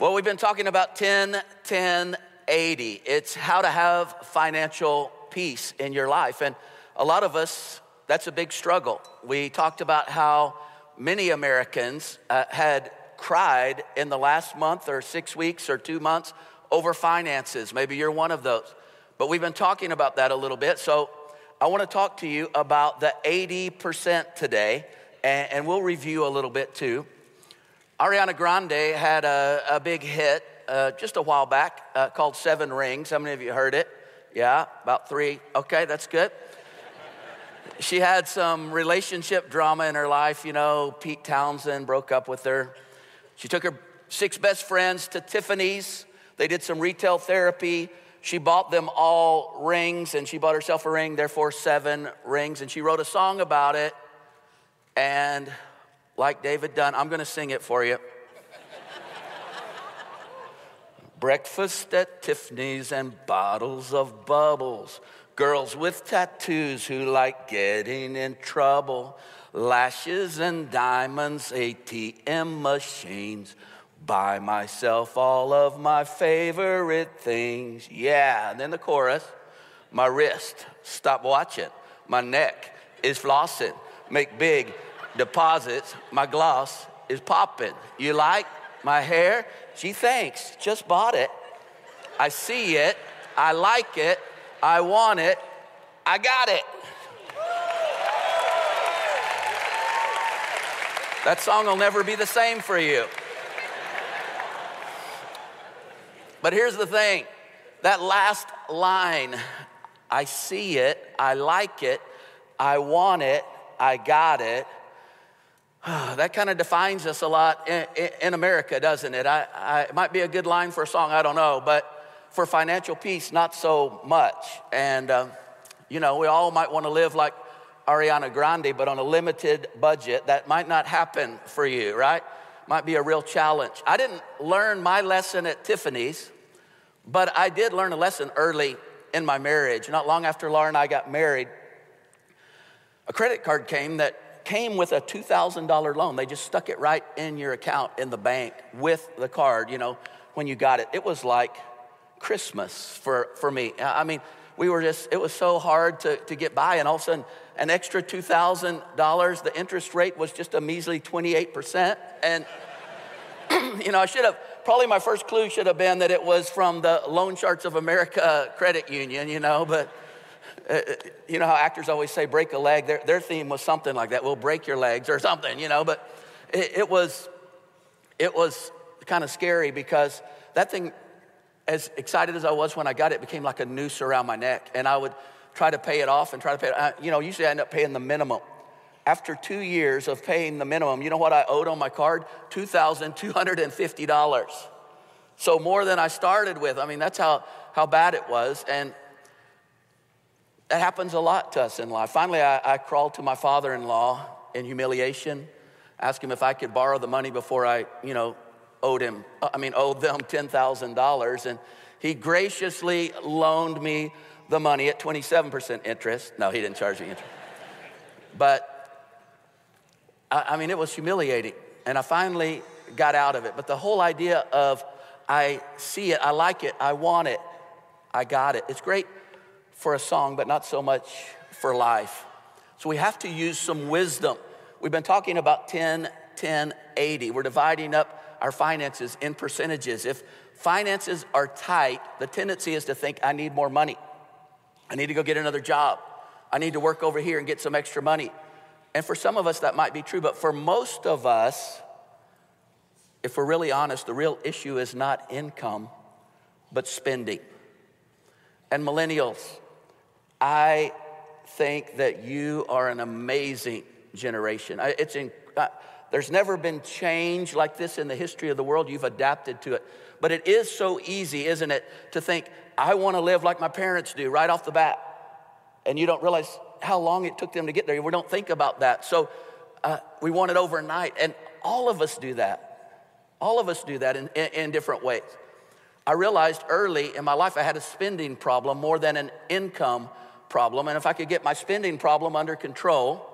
Well, we've been talking about 10, 10, 80. It's how to have financial peace in your life. And a lot of us, that's a big struggle. We talked about how many Americans uh, had cried in the last month or six weeks or two months over finances. Maybe you're one of those. But we've been talking about that a little bit. So I want to talk to you about the 80% today, and, and we'll review a little bit too. Ariana Grande had a, a big hit uh, just a while back uh, called Seven Rings. How many of you heard it? Yeah, about three. Okay, that's good. she had some relationship drama in her life. You know, Pete Townsend broke up with her. She took her six best friends to Tiffany's. They did some retail therapy. She bought them all rings and she bought herself a ring, therefore, seven rings. And she wrote a song about it. And like David Dunn. I'm going to sing it for you. Breakfast at Tiffany's and bottles of bubbles. Girls with tattoos who like getting in trouble. Lashes and diamonds, ATM machines. Buy myself all of my favorite things. Yeah. And then the chorus my wrist, stop watching. My neck is flossing. Make big deposits. My gloss is popping. You like my hair? Gee, thanks. Just bought it. I see it. I like it. I want it. I got it. That song will never be the same for you. But here's the thing that last line I see it, I like it, I want it, I got it that kind of defines us a lot in, in America, doesn't it? I, I, it might be a good line for a song, I don't know, but for financial peace, not so much. And, um, you know, we all might want to live like Ariana Grande, but on a limited budget. That might not happen for you, right? Might be a real challenge. I didn't learn my lesson at Tiffany's, but I did learn a lesson early in my marriage. Not long after Laura and I got married, a credit card came that came with a $2,000 loan. They just stuck it right in your account in the bank with the card, you know, when you got it. It was like Christmas for, for me. I mean, we were just, it was so hard to, to get by. And all of a sudden, an extra $2,000, the interest rate was just a measly 28%. And, you know, I should have, probably my first clue should have been that it was from the Loan Sharks of America credit union, you know, but Uh, uh, you know how actors always say break a leg? Their, their theme was something like that. We'll break your legs or something, you know. But it, it was, it was kind of scary because that thing, as excited as I was when I got it, became like a noose around my neck. And I would try to pay it off and try to pay it. I, you know, usually I end up paying the minimum. After two years of paying the minimum, you know what I owed on my card? $2,250. So more than I started with. I mean, that's how, how bad it was. And that happens a lot to us in life. Finally, I, I crawled to my father in law in humiliation, asked him if I could borrow the money before I, you know, owed him, I mean, owed them $10,000. And he graciously loaned me the money at 27% interest. No, he didn't charge me interest. But I, I mean, it was humiliating. And I finally got out of it. But the whole idea of I see it, I like it, I want it, I got it. It's great for a song, but not so much for life. So we have to use some wisdom. We've been talking about 10, 10, 80. We're dividing up our finances in percentages. If finances are tight, the tendency is to think, I need more money. I need to go get another job. I need to work over here and get some extra money. And for some of us, that might be true, but for most of us, if we're really honest, the real issue is not income, but spending. And millennials, I think that you are an amazing generation. It's in, there's never been change like this in the history of the world. You've adapted to it. But it is so easy, isn't it, to think, I want to live like my parents do right off the bat. And you don't realize how long it took them to get there. We don't think about that. So uh, we want it overnight. And all of us do that. All of us do that in, in, in different ways. I realized early in my life I had a spending problem more than an income problem. And if I could get my spending problem under control,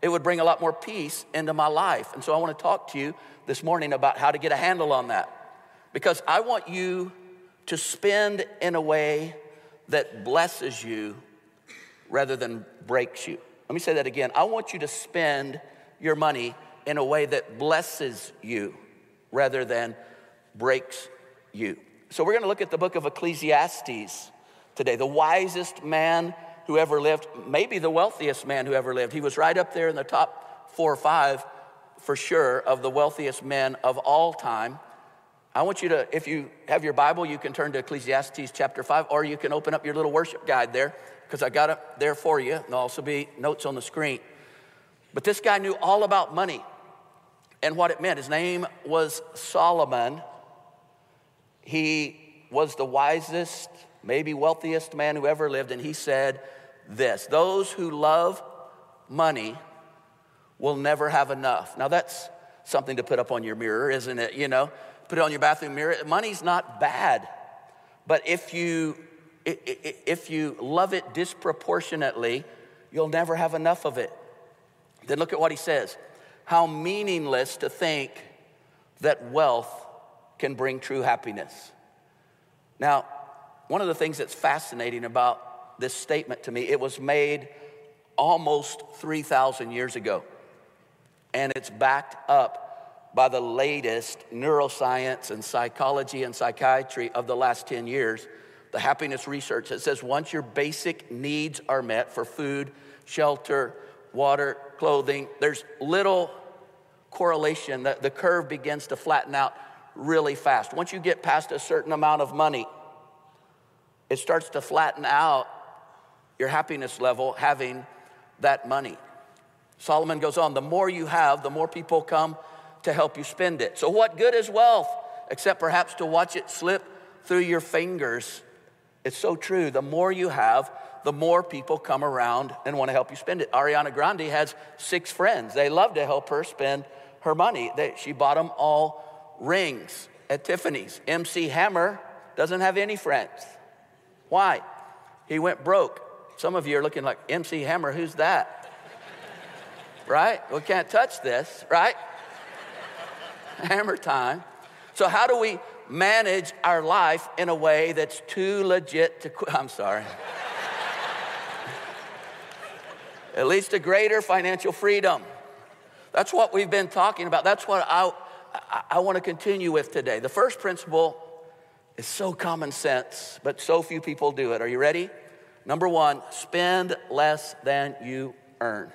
it would bring a lot more peace into my life. And so I want to talk to you this morning about how to get a handle on that. because I want you to spend in a way that blesses you rather than breaks you. Let me say that again. I want you to spend your money in a way that blesses you rather than breaks you. So, we're going to look at the book of Ecclesiastes today. The wisest man who ever lived, maybe the wealthiest man who ever lived. He was right up there in the top four or five, for sure, of the wealthiest men of all time. I want you to, if you have your Bible, you can turn to Ecclesiastes chapter 5, or you can open up your little worship guide there, because I got it there for you. There'll also be notes on the screen. But this guy knew all about money and what it meant. His name was Solomon. He was the wisest, maybe wealthiest man who ever lived, and he said this Those who love money will never have enough. Now, that's something to put up on your mirror, isn't it? You know, put it on your bathroom mirror. Money's not bad, but if you if you love it disproportionately, you'll never have enough of it. Then look at what he says. How meaningless to think that wealth can bring true happiness. Now, one of the things that's fascinating about this statement to me, it was made almost 3,000 years ago, and it's backed up by the latest neuroscience and psychology and psychiatry of the last 10 years, the happiness research that says once your basic needs are met for food, shelter, water, clothing, there's little correlation. that the curve begins to flatten out really fast. Once you get past a certain amount of money, it starts to flatten out your happiness level having that money. Solomon goes on, the more you have, the more people come to help you spend it. So, what good is wealth except perhaps to watch it slip through your fingers? It's so true. The more you have, the more people come around and want to help you spend it. Ariana Grande has six friends. They love to help her spend her money. They, she bought them all rings at Tiffany's. MC Hammer doesn't have any friends. Why? He went broke. Some of you are looking like, MC Hammer, who's that? right? We can't touch this, right? Hammer time. So, how do we manage our life in a way that's too legit to quit? I'm sorry. At least a greater financial freedom. That's what we've been talking about. That's what I, I, I want to continue with today. The first principle is so common sense, but so few people do it. Are you ready? Number one, spend less than you earn.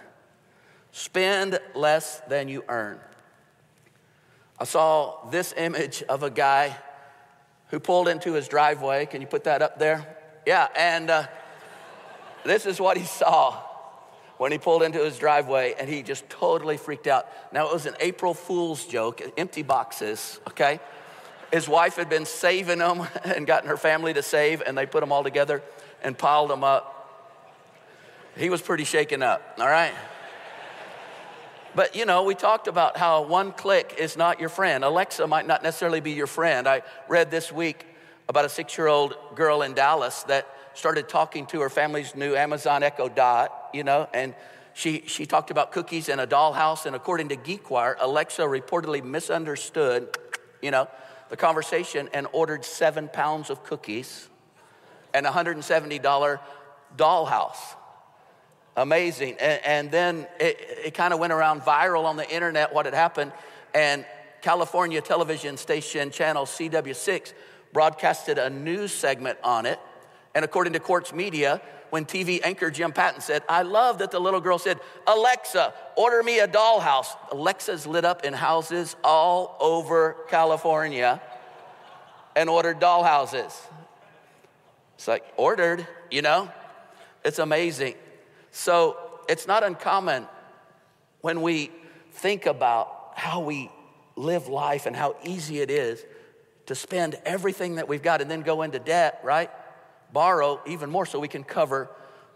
Spend less than you earn. I saw this image of a guy who pulled into his driveway. Can you put that up there? Yeah, and uh, this is what he saw when he pulled into his driveway and he just totally freaked out. Now, it was an April Fool's joke, empty boxes, okay? His wife had been saving them and gotten her family to save, and they put them all together and piled them up. He was pretty shaken up, all right? But you know, we talked about how one click is not your friend. Alexa might not necessarily be your friend. I read this week about a six year old girl in Dallas that started talking to her family's new Amazon Echo Dot, you know, and she, she talked about cookies in a dollhouse. And according to GeekWire, Alexa reportedly misunderstood, you know, the conversation and ordered seven pounds of cookies and a $170 dollhouse. Amazing. And, and then it, it kind of went around viral on the internet what had happened. And California television station channel CW6 broadcasted a news segment on it. And according to Quartz Media, when TV anchor Jim Patton said, I love that the little girl said, Alexa, order me a dollhouse. Alexa's lit up in houses all over California and ordered dollhouses. It's like, ordered, you know? It's amazing. So it's not uncommon when we think about how we live life and how easy it is to spend everything that we've got and then go into debt, right? Borrow even more so we can cover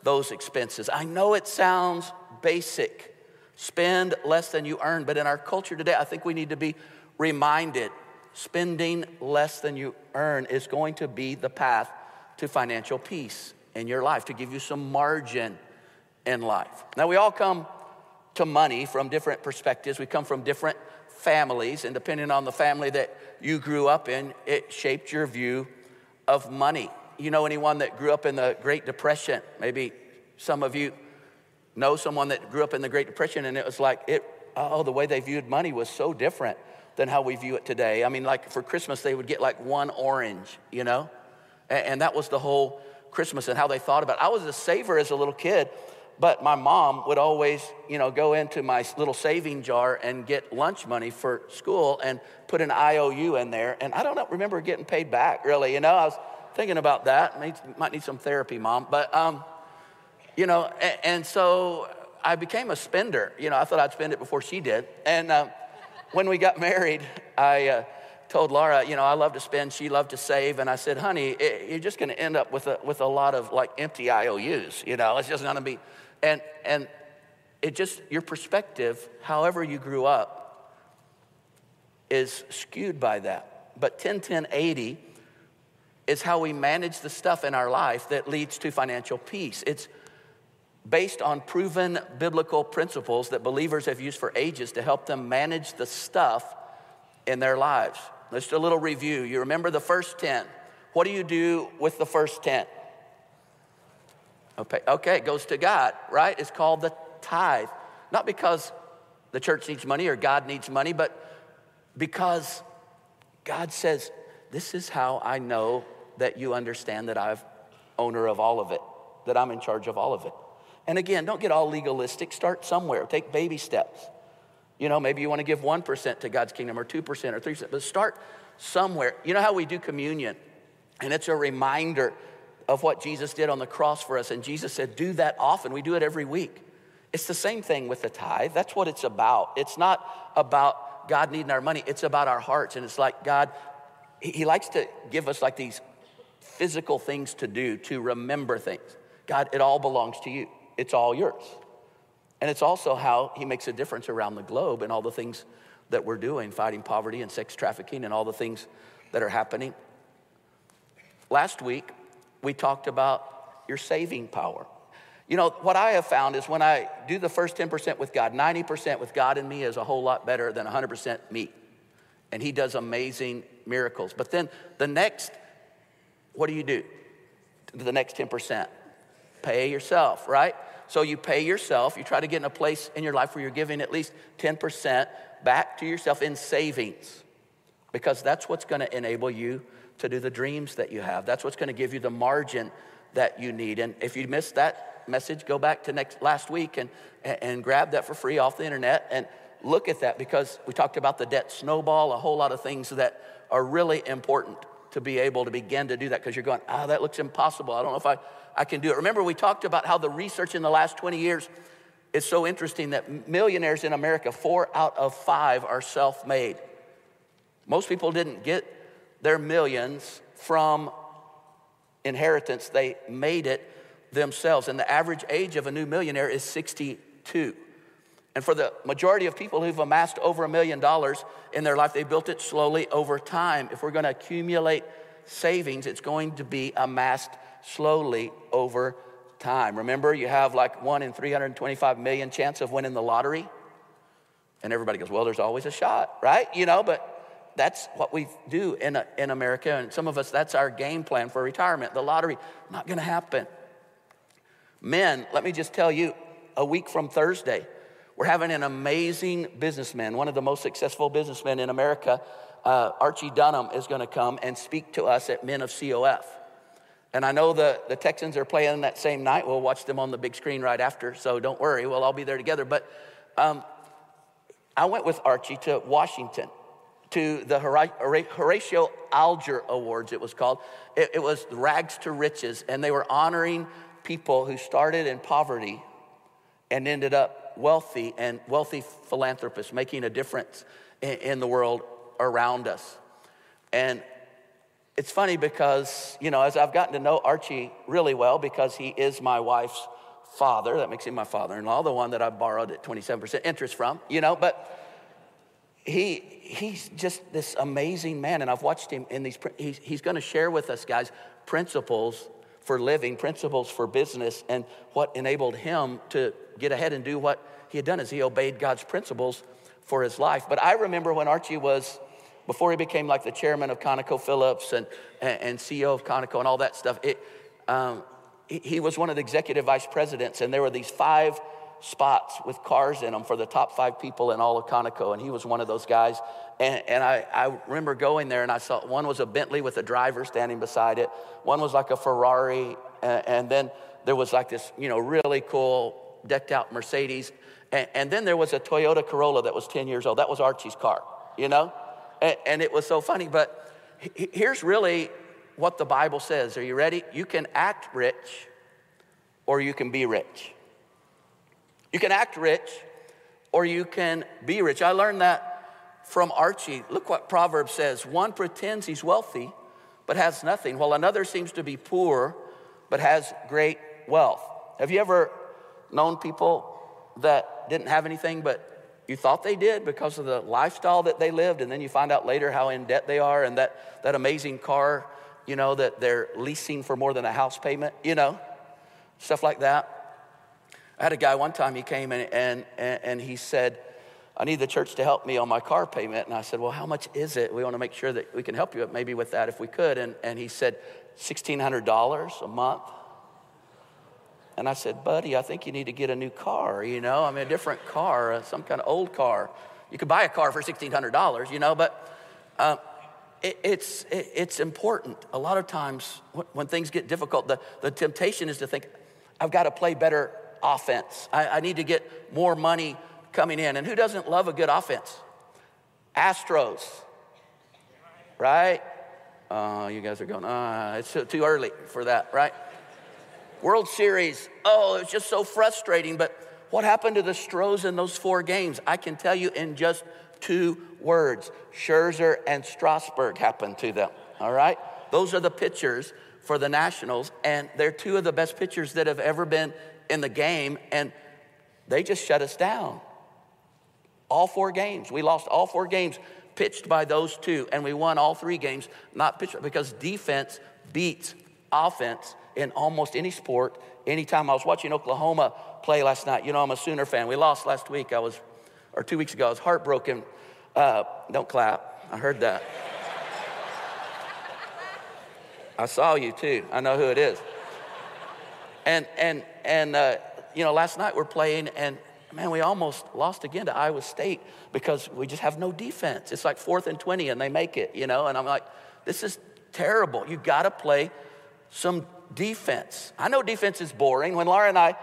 those expenses. I know it sounds basic spend less than you earn. But in our culture today, I think we need to be reminded spending less than you earn is going to be the path to financial peace in your life, to give you some margin in life. Now, we all come to money from different perspectives, we come from different families, and depending on the family that you grew up in, it shaped your view of money. You know anyone that grew up in the Great Depression? Maybe some of you know someone that grew up in the Great Depression, and it was like, it, oh, the way they viewed money was so different than how we view it today. I mean, like for Christmas, they would get like one orange, you know? And, that was the whole Christmas and how they thought about it. I was a saver as a little kid, but my mom would always, you know, go into my little saving jar and get lunch money for school and put an IOU in there. And I don't remember getting paid back, really. You know, I was thinking about that. Might need some therapy, mom. But, um, you know, and, and, so I became a spender. You know, I thought I'd spend it before she did. And uh, when we got married, I uh, told Laura, you know, I love to spend, she loved to save. And I said, honey, it, you're just going to end up with a, with a lot of like empty IOUs. You know, it's just going to be and, and it just, your perspective, however you grew up, is skewed by that. But 10 10 80 is how we manage the stuff in our life that leads to financial peace. It's based on proven biblical principles that believers have used for ages to help them manage the stuff in their lives. Just a little review. You remember the first 10. What do you do with the first 10? Okay, okay, it goes to God, right? It's called the tithe. Not because the church needs money or God needs money, but because God says, This is how I know that you understand that I'm owner of all of it, that I'm in charge of all of it. And again, don't get all legalistic. Start somewhere, take baby steps. You know, maybe you want to give 1% to God's kingdom or 2% or 3%, but start somewhere. You know how we do communion? And it's a reminder of what Jesus did on the cross for us. And Jesus said, Do that often. We do it every week. It's the same thing with the tithe. That's what it's about. It's not about God needing our money, it's about our hearts. And it's like God, He likes to give us like these physical things to do to remember things. God, it all belongs to you, it's all yours. And it's also how He makes a difference around the globe and all the things that we're doing, fighting poverty and sex trafficking and all the things that are happening. Last week, we talked about your saving power. You know, what I have found is when I do the first 10% with God, 90% with God and me is a whole lot better than 100% me. And He does amazing miracles. But then the next, what do you do? The next 10%? Pay yourself, right? So you pay yourself, you try to get in a place in your life where you're giving at least 10% back to yourself in savings because that's what's going to enable you to do the dreams that you have. That's what's going to give you the margin that you need. And if you missed that message, go back to next last week and, and grab that for free off the internet and look at that because we talked about the debt snowball, a whole lot of things that are really important to be able to begin to do that because you're going, ah, oh, that looks impossible. I don't know if I, I can do it. Remember, we talked about how the research in the last 20 years is so interesting that millionaires in America, four out of five are self made. Most people didn't get their millions from inheritance. They made it themselves. And the average age of a new millionaire is 62. And for the majority of people who've amassed over a million dollars in their life, they built it slowly over time. If we're going to accumulate savings, it's going to be amassed slowly over time. Remember, you have like one in 325 million chance of winning the lottery. And everybody goes, well, there's always a shot, right? You know, but that's what we do in, a, in America. And some of us, that's our game plan for retirement. The lottery, not going to happen. Men, let me just tell you, a week from Thursday, we're having an amazing businessman, one of the most successful businessmen in America. Uh, Archie Dunham is going to come and speak to us at Men of COF. And I know the, the Texans are playing that same night. We'll watch them on the big screen right after, so don't worry, we'll all be there together. But um, I went with Archie to Washington to the Horatio Alger Awards, it was called. It, it, was Rags to Riches, and they were honoring people who started in poverty and ended up wealthy and wealthy philanthropists, making a difference in, in the world around us. And it's funny because, you know, as I've gotten to know Archie really well, because he is my wife's father, that makes him my father in law, the one that I borrowed at 27% interest from, you know, but he, he's just this amazing man. And I've watched him in these, he's, he's going to share with us, guys, principles for living, principles for business. And what enabled him to get ahead and do what he had done is he obeyed God's principles for his life. But I remember when Archie was, before he became like the chairman of ConocoPhillips and, and, CEO of Conoco and all that stuff, it, um, he, he was one of the executive vice presidents, and there were these five spots with cars in them for the top five people in all of Conoco, and he was one of those guys. And, and I, I, remember going there and I saw one was a Bentley with a driver standing beside it, one was like a Ferrari, and, and then there was like this, you know, really cool decked out Mercedes. And, and, then there was a Toyota Corolla that was 10 years old. That was Archie's car, you know? And, it was so funny. But here's really what the Bible says. Are you ready? You can act rich or you can be rich. You can act rich or you can be rich. I learned that from Archie. Look what Proverbs says one pretends he's wealthy but has nothing, while another seems to be poor but has great wealth. Have you ever known people that didn't have anything but you thought they did because of the lifestyle that they lived, and then you find out later how in debt they are, and that, that amazing car, you know, that they're leasing for more than a house payment, you know, stuff like that. I had a guy one time, he came and, and, and he said, I need the church to help me on my car payment. And I said, Well, how much is it? We want to make sure that we can help you maybe with that if we could. And, and he said, $1,600 a month. And I said, Buddy, I think you need to get a new car, you know? I mean, a different car, uh, some kind of old car. You could buy a car for $1,600, you know, but uh, it, it's, it, it's important. A lot of times when things get difficult, the, the temptation is to think, I've got to play better offense. I, I need to get more money coming in. And who doesn't love a good offense? Astros, right? Uh, you guys are going, ah, it's too early for that, right? World Series, oh, it's just so frustrating. But what happened to the Stros in those four games? I can tell you in just two words Scherzer and Strasburg happened to them, all right? Those are the pitchers for the Nationals, and they're two of the best pitchers that have ever been in the game, and they just shut us down. All four games. We lost all four games pitched by those two, and we won all three games, not pitched because defense beats offense in almost any sport. Anytime I was watching Oklahoma play last night, you know, I'm a Sooner fan. We lost last week. I was, or two weeks ago, I was heartbroken. Uh, don't clap. I heard that. I saw you too. I know who it is. And and and uh, you know, last night we're playing, and man, we almost lost again to Iowa State because we just have no defense. It's like fourth and 20 and they make it, you know, and I'm like, this is terrible. You got to play some defense. I know defense is boring. When Laura and I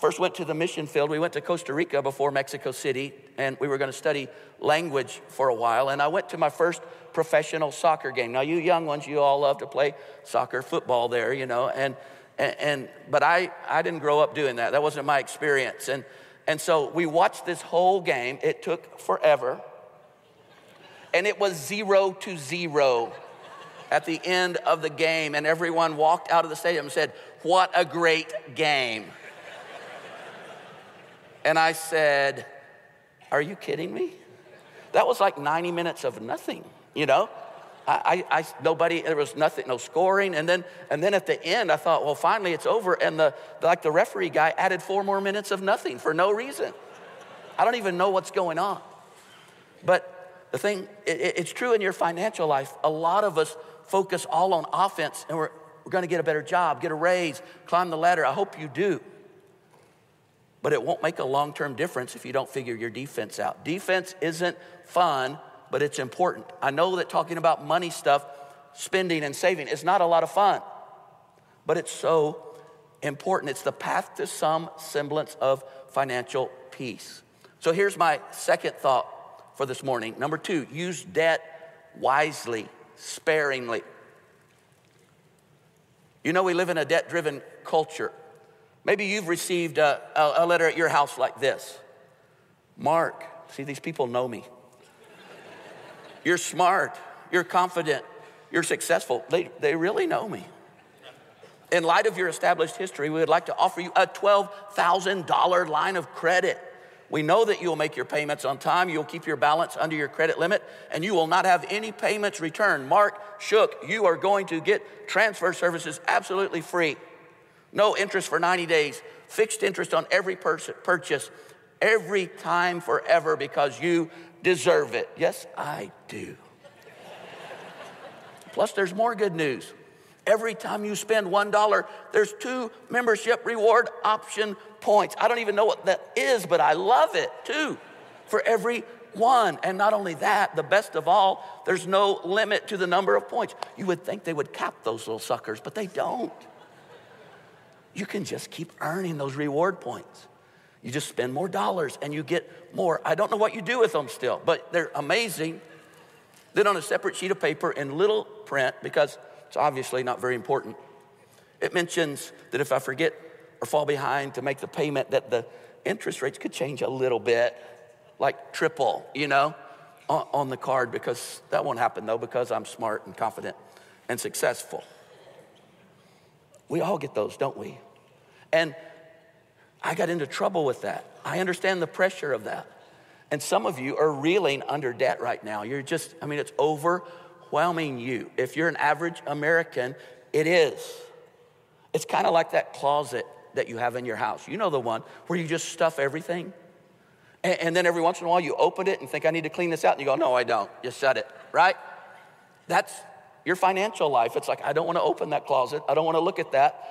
first went to the mission field, we went to Costa Rica before Mexico City, and we were going to study language for a while. And I went to my first professional soccer game. Now, you young ones, you all love to play soccer, football there, you know, and, and, and but I, I didn't grow up doing that. That wasn't my experience. And and so we watched this whole game. It took forever. And it was zero to zero at the end of the game. And everyone walked out of the stadium and said, What a great game. And I said, Are you kidding me? That was like 90 minutes of nothing, you know? I, I, nobody, there was nothing, no scoring. And then, and then at the end, I thought, well, finally it's over. And the, like the referee guy added four more minutes of nothing for no reason. I don't even know what's going on. But the thing, it, it's true in your financial life. A lot of us focus all on offense and we're, we're going to get a better job, get a raise, climb the ladder. I hope you do. But it won't make a long term difference if you don't figure your defense out. Defense isn't fun but it's important. I know that talking about money stuff, spending and saving is not a lot of fun, but it's so important. It's the path to some semblance of financial peace. So here's my second thought for this morning. Number two, use debt wisely, sparingly. You know, we live in a debt driven culture. Maybe you've received a, a, letter at your house like this Mark, see, these people know me. You're smart. You're confident. You're successful. They, they really know me. In light of your established history, we would like to offer you a $12,000 line of credit. We know that you'll make your payments on time, you'll keep your balance under your credit limit, and you will not have any payments returned. Mark Shook, you are going to get transfer services absolutely free. No interest for 90 days, fixed interest on every purchase, every time forever because you deserve it. Yes, I do. Plus, there's more good news. Every time you spend $1, there's two membership reward option points. I don't even know what that is, but I love it too. For every one. And not only that, the best of all, there's no limit to the number of points. You would think they would cap those little suckers, but they don't. You can just keep earning those reward points. You just spend more dollars and you get more. I don't know what you do with them still, but they're amazing. Then on a separate sheet of paper in little print, because it's obviously not very important, it mentions that if I forget or fall behind to make the payment, that the interest rates could change a little bit, like triple, you know, on, the card, because that won't happen though, because I'm smart and confident and successful. We all get those, don't we? And I got into trouble with that. I understand the pressure of that. And some of you are reeling under debt right now. You're just, I mean, it's overwhelming you. If you're an average American, it is. It's kind of like that closet that you have in your house. You know the one where you just stuff everything. And, and then every once in a while you open it and think, I need to clean this out. And you go, No, I don't. You shut it, right? That's your financial life. It's like, I don't want to open that closet. I don't want to look at that.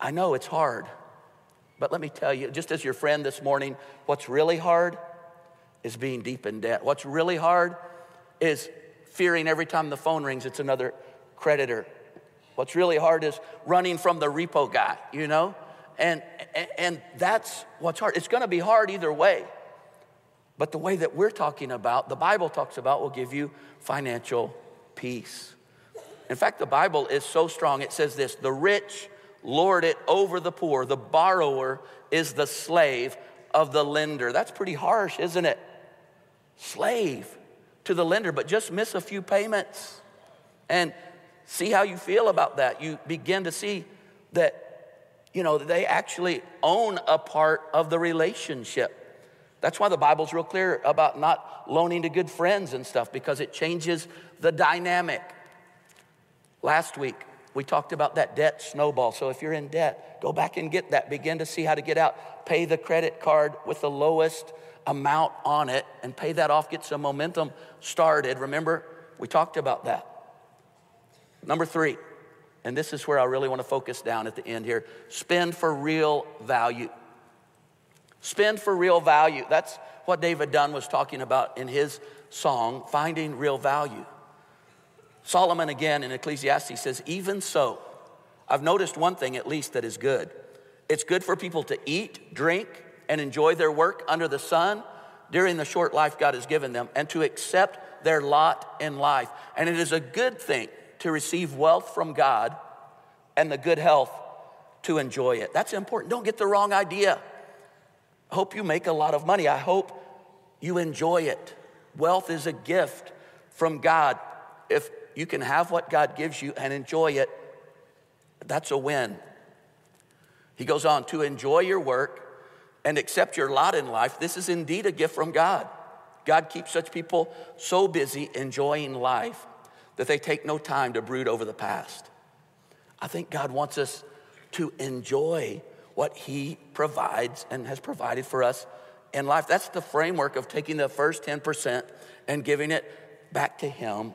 I know it's hard, but let me tell you, just as your friend this morning, what's really hard is being deep in debt. What's really hard is fearing every time the phone rings, it's another creditor. What's really hard is running from the repo guy, you know? And, and that's what's hard. It's gonna be hard either way. But the way that we're talking about, the Bible talks about, will give you financial peace. In fact, the Bible is so strong, it says this the rich lord it over the poor. The borrower is the slave of the lender. That's pretty harsh, isn't it? Slave to the lender, but just miss a few payments and see how you feel about that. You begin to see that, you know, they actually own a part of the relationship. That's why the Bible's real clear about not loaning to good friends and stuff because it changes the dynamic. Last week, we talked about that debt snowball. So if you're in debt, go back and get that. Begin to see how to get out. Pay the credit card with the lowest amount on it and pay that off. Get some momentum started. Remember, we talked about that. Number three, and this is where I really want to focus down at the end here spend for real value. Spend for real value. That's what David Dunn was talking about in his song, Finding Real Value. Solomon again in Ecclesiastes says, Even so, I've noticed one thing at least that is good. It's good for people to eat, drink, and enjoy their work under the sun during the short life God has given them and to accept their lot in life. And it is a good thing to receive wealth from God and the good health to enjoy it. That's important. Don't get the wrong idea. I hope you make a lot of money. I hope you enjoy it. Wealth is a gift from God. If you can have what God gives you and enjoy it. That's a win. He goes on to enjoy your work and accept your lot in life. This is indeed a gift from God. God keeps such people so busy enjoying life that they take no time to brood over the past. I think God wants us to enjoy what He provides and has provided for us in life. That's the framework of taking the first 10% and giving it back to Him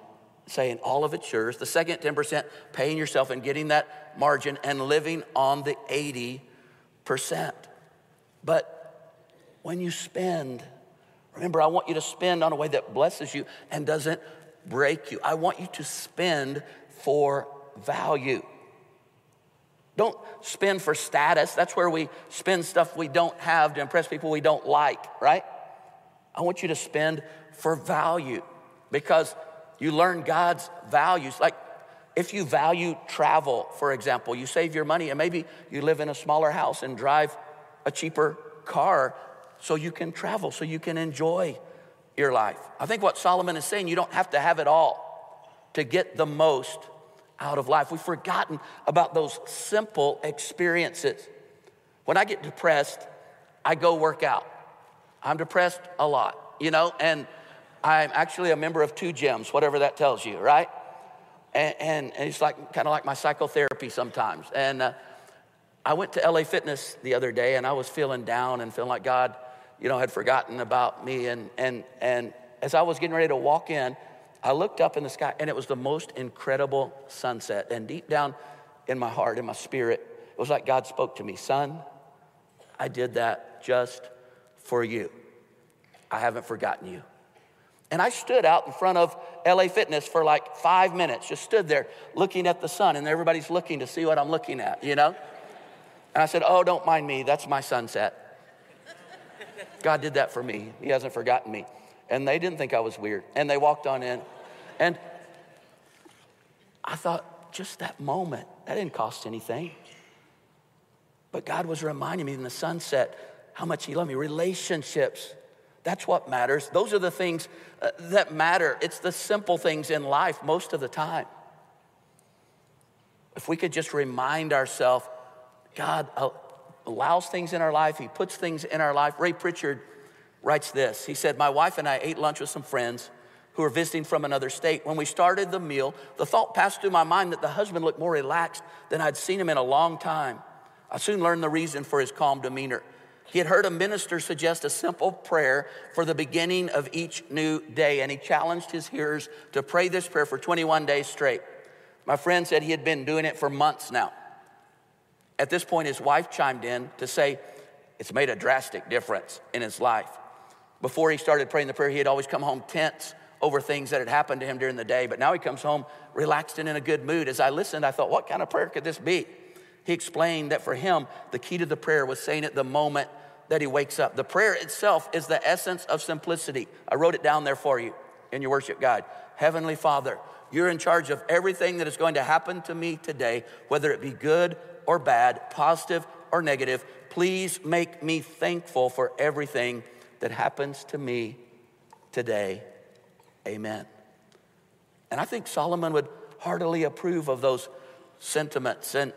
saying all of it's yours. The second 10%, paying yourself and getting that margin and living on the 80%. But when you spend, remember, I want you to spend on a way that blesses you and doesn't break you. I want you to spend for value. Don't spend for status. That's where we spend stuff we don't have to impress people we don't like, right? I want you to spend for value because you learn God's values. Like if you value travel, for example, you save your money and maybe you live in a smaller house and drive a cheaper car so you can travel, so you can enjoy your life. I think what Solomon is saying, you don't have to have it all to get the most out of life. We've forgotten about those simple experiences. When I get depressed, I go work out. I'm depressed a lot, you know, and I'm actually a member of two gyms, whatever that tells you, right? And, and, and it's like kind of like my psychotherapy sometimes. And uh, I went to LA Fitness the other day and I was feeling down and feeling like God, you know, had forgotten about me. And, and, and as I was getting ready to walk in, I looked up in the sky and it was the most incredible sunset. And deep down in my heart, in my spirit, it was like God spoke to me Son, I did that just for you. I haven't forgotten you. And I stood out in front of LA Fitness for like five minutes, just stood there looking at the sun, and everybody's looking to see what I'm looking at, you know? And I said, Oh, don't mind me, that's my sunset. God did that for me, He hasn't forgotten me. And they didn't think I was weird. And they walked on in. And I thought, just that moment, that didn't cost anything. But God was reminding me in the sunset how much He loved me. Relationships, that's what matters. Those are the things uh, that matter. It's the simple things in life most of the time. If we could just remind ourselves, God allows things in our life, He puts things in our life. Ray Pritchard writes this He said, My wife and I ate lunch with some friends who were visiting from another state. When we started the meal, the thought passed through my mind that the husband looked more relaxed than I'd seen him in a long time. I soon learned the reason for his calm demeanor. He had heard a minister suggest a simple prayer for the beginning of each new day, and he challenged his hearers to pray this prayer for 21 days straight. My friend said he had been doing it for months now. At this point, his wife chimed in to say it's made a drastic difference in his life. Before he started praying the prayer, he had always come home tense over things that had happened to him during the day, but now he comes home relaxed and in a good mood. As I listened, I thought, what kind of prayer could this be? He explained that for him, the key to the prayer was saying it the moment that he wakes up. The prayer itself is the essence of simplicity. I wrote it down there for you in your worship guide. Heavenly Father, you're in charge of everything that is going to happen to me today, whether it be good or bad, positive or negative. Please make me thankful for everything that happens to me today. Amen. And I think Solomon would heartily approve of those sentiments. And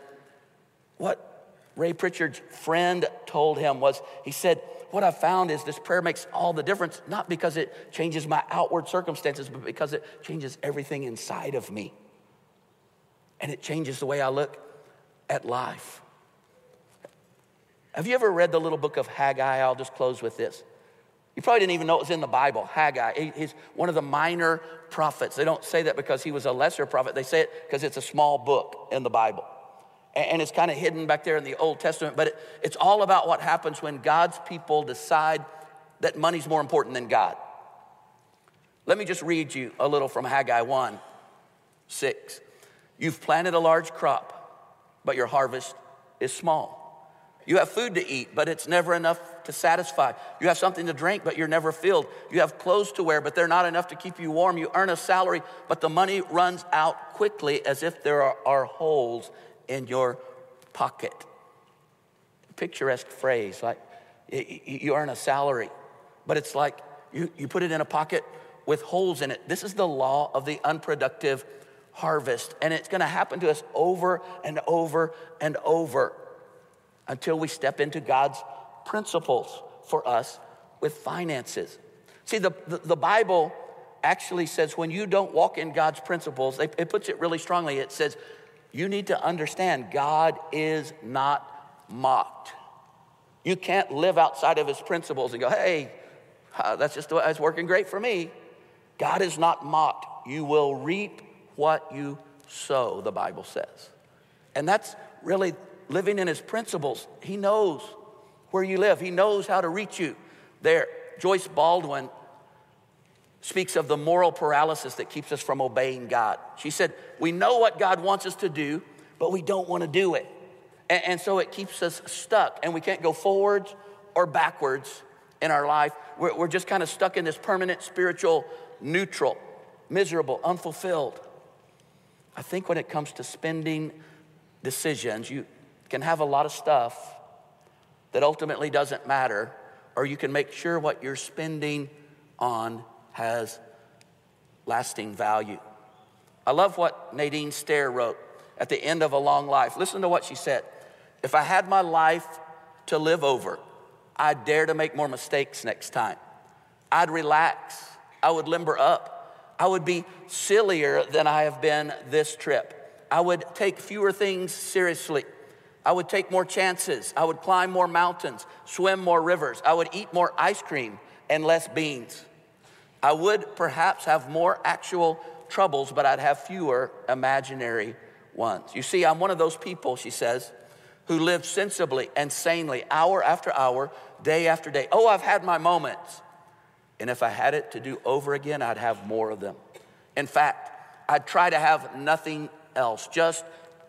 what Ray Pritchard's friend told him was he said, What I found is this prayer makes all the difference, not because it changes my outward circumstances, but because it changes everything inside of me. And it changes the way I look at life. Have you ever read the little book of Haggai? I'll just close with this. You probably didn't even know it was in the Bible. Haggai, he's one of the minor prophets. They don't say that because he was a lesser prophet, they say it because it's a small book in the Bible and it's kind of hidden back there in the Old Testament, but it, it's all about what happens when God's people decide that money's more important than God. Let me just read you a little from Haggai 1 6. You've planted a large crop, but your harvest is small. You have food to eat, but it's never enough to satisfy. You have something to drink, but you're never filled. You have clothes to wear, but they're not enough to keep you warm. You earn a salary, but the money runs out quickly as if there are, are holes in your pocket. Picturesque phrase, like you earn a salary, but it's like you, you put it in a pocket with holes in it. This is the law of the unproductive harvest, and it's gonna happen to us over and over and over until we step into God's principles for us with finances. See, the, the, the Bible actually says when you don't walk in God's principles, it puts it really strongly. It says you need to understand God is not mocked. You can't live outside of his principles and go, hey, that's just the way it's working great for me. God is not mocked. You will reap what you sow, the Bible says. And that's really living in his principles. He knows where you live, he knows how to reach you there. Joyce Baldwin speaks of the moral paralysis that keeps us from obeying God. She said, We know what God wants us to do, but we don't want to do it. And, and, so it keeps us stuck, and we can't go forwards or backwards in our life. We're, we're just kind of stuck in this permanent spiritual neutral, miserable, unfulfilled. I think when it comes to spending decisions, you can have a lot of stuff that ultimately doesn't matter, or you can make sure what you're spending on has lasting value. I love what Nadine Stair wrote at the end of a long life. Listen to what she said. If I had my life to live over, I'd dare to make more mistakes next time. I'd relax. I would limber up. I would be sillier than I have been this trip. I would take fewer things seriously. I would take more chances. I would climb more mountains, swim more rivers. I would eat more ice cream and less beans. I would perhaps have more actual troubles, but I'd have fewer imaginary ones. You see, I'm one of those people, she says, who live sensibly and sanely, hour after hour, day after day. Oh, I've had my moments. And if I had it to do over again, I'd have more of them. In fact, I'd try to have nothing else, just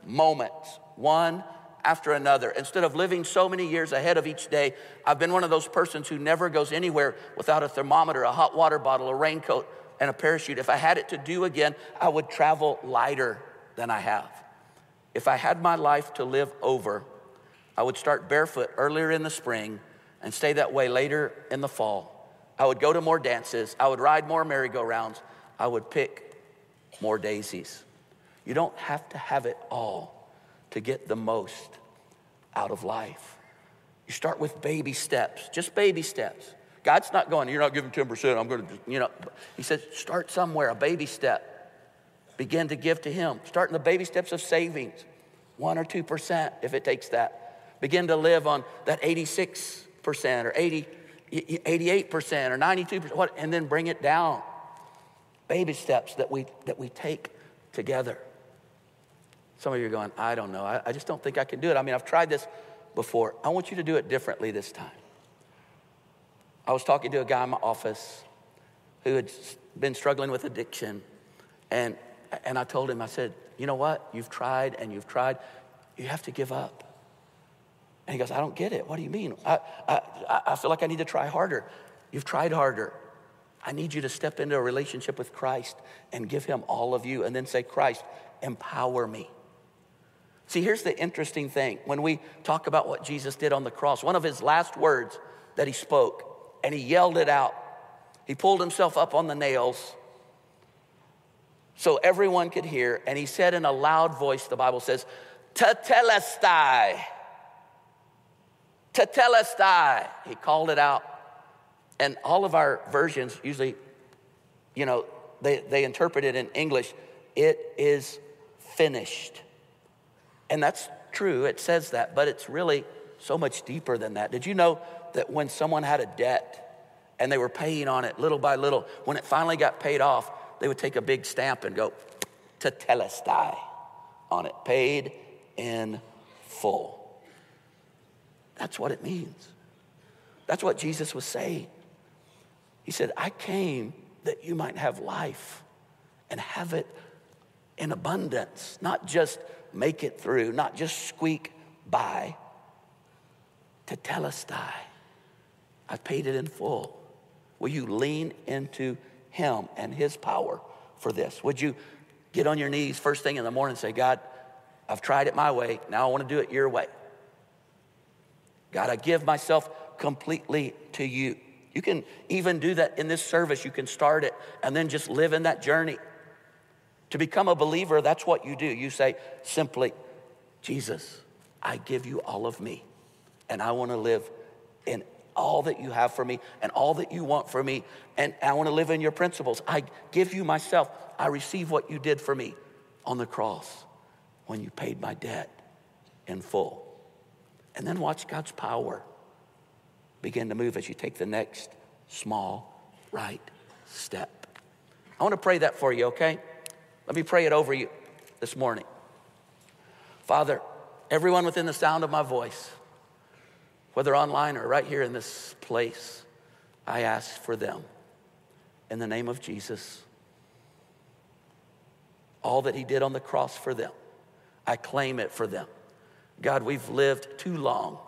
moments, one after another. Instead of living so many years ahead of each day, I've been one of those persons who never goes anywhere without a thermometer, a hot water bottle, a raincoat, and a parachute. If I had it to do again, I would travel lighter than I have. If I had my life to live over, I would start barefoot earlier in the spring and stay that way later in the fall. I would go to more dances. I would ride more merry-go-rounds. I would pick more daisies. You don't have to have it all to get the most out of life. You start with baby steps, just baby steps. God's not going, you're not giving 10%, I'm going to, you know. He says, start somewhere, a baby step. Begin to give to Him. Start in the baby steps of savings, 1 or 2% if it takes that. Begin to live on that 86% or 80, 88% or 92%, what, and then bring it down. Baby steps that we, that we take together. Some of you are going, I don't know. I, I just don't think I can do it. I mean, I've tried this before. I want you to do it differently this time. I was talking to a guy in my office who had been struggling with addiction. And, and I told him, I said, you know what? You've tried and you've tried. You have to give up. And he goes, I don't get it. What do you mean? I, I, I feel like I need to try harder. You've tried harder. I need you to step into a relationship with Christ and give him all of you and then say, Christ, empower me. See, here's the interesting thing. When we talk about what Jesus did on the cross, one of his last words that he spoke, and he yelled it out, he pulled himself up on the nails so everyone could hear, and he said in a loud voice, the Bible says, Tetelestai. Tetelestai. He called it out. And all of our versions usually, you know, they, they interpret it in English, it is finished. And that's true, it says that, but it's really so much deeper than that. Did you know that when someone had a debt and they were paying on it little by little, when it finally got paid off, they would take a big stamp and go tetelestai on it, paid in full. That's what it means. That's what Jesus was saying. He said, I came that you might have life and have it in abundance, not just make it through, not just squeak by, tetelestai. I've paid it in full. Will you lean into Him and His power for this? Would you get on your knees first thing in the morning and say, God, I've tried it my way. Now I want to do it your way. God, I give myself completely to you. You can even do that in this service. You can start it and then just live in that journey. To become a believer, that's what you do. You say simply, Jesus, I give you all of me, and I want to live in all that you have for me and all that you want for me, and I want to live in your principles. I give you myself. I receive what you did for me on the cross when you paid my debt in full. And then watch God's power begin to move as you take the next small right step. I want to pray that for you, okay? Let me pray it over you this morning. Father, everyone within the sound of my voice, whether online or right here in this place, I ask for them in the name of Jesus. All that He did on the cross for them, I claim it for them. God, we've lived too long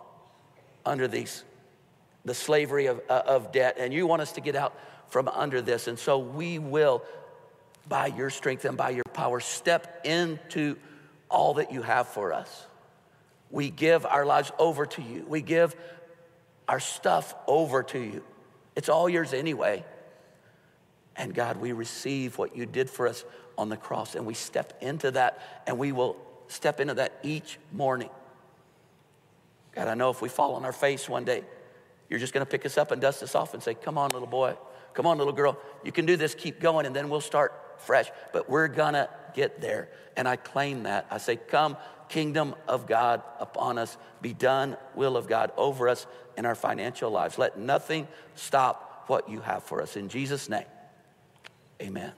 under these, the slavery of, uh, of debt, and you want us to get out from under this. And so we will by your strength and by your power, step into all that you have for us. We give our lives over to you. We give our stuff over to you. It's all yours anyway. And God, we receive what you did for us on the cross and we step into that and we will step into that each morning. God, I know if we fall on our face one day, you're just going to pick us up and dust us off and say, Come on, little boy. Come on, little girl. You can do this. Keep going. And then we'll start fresh, but we're gonna get there. And I claim that. I say, Come, kingdom of God upon us. Be done, will of God over us in our financial lives. Let nothing stop what you have for us. In Jesus' name, amen.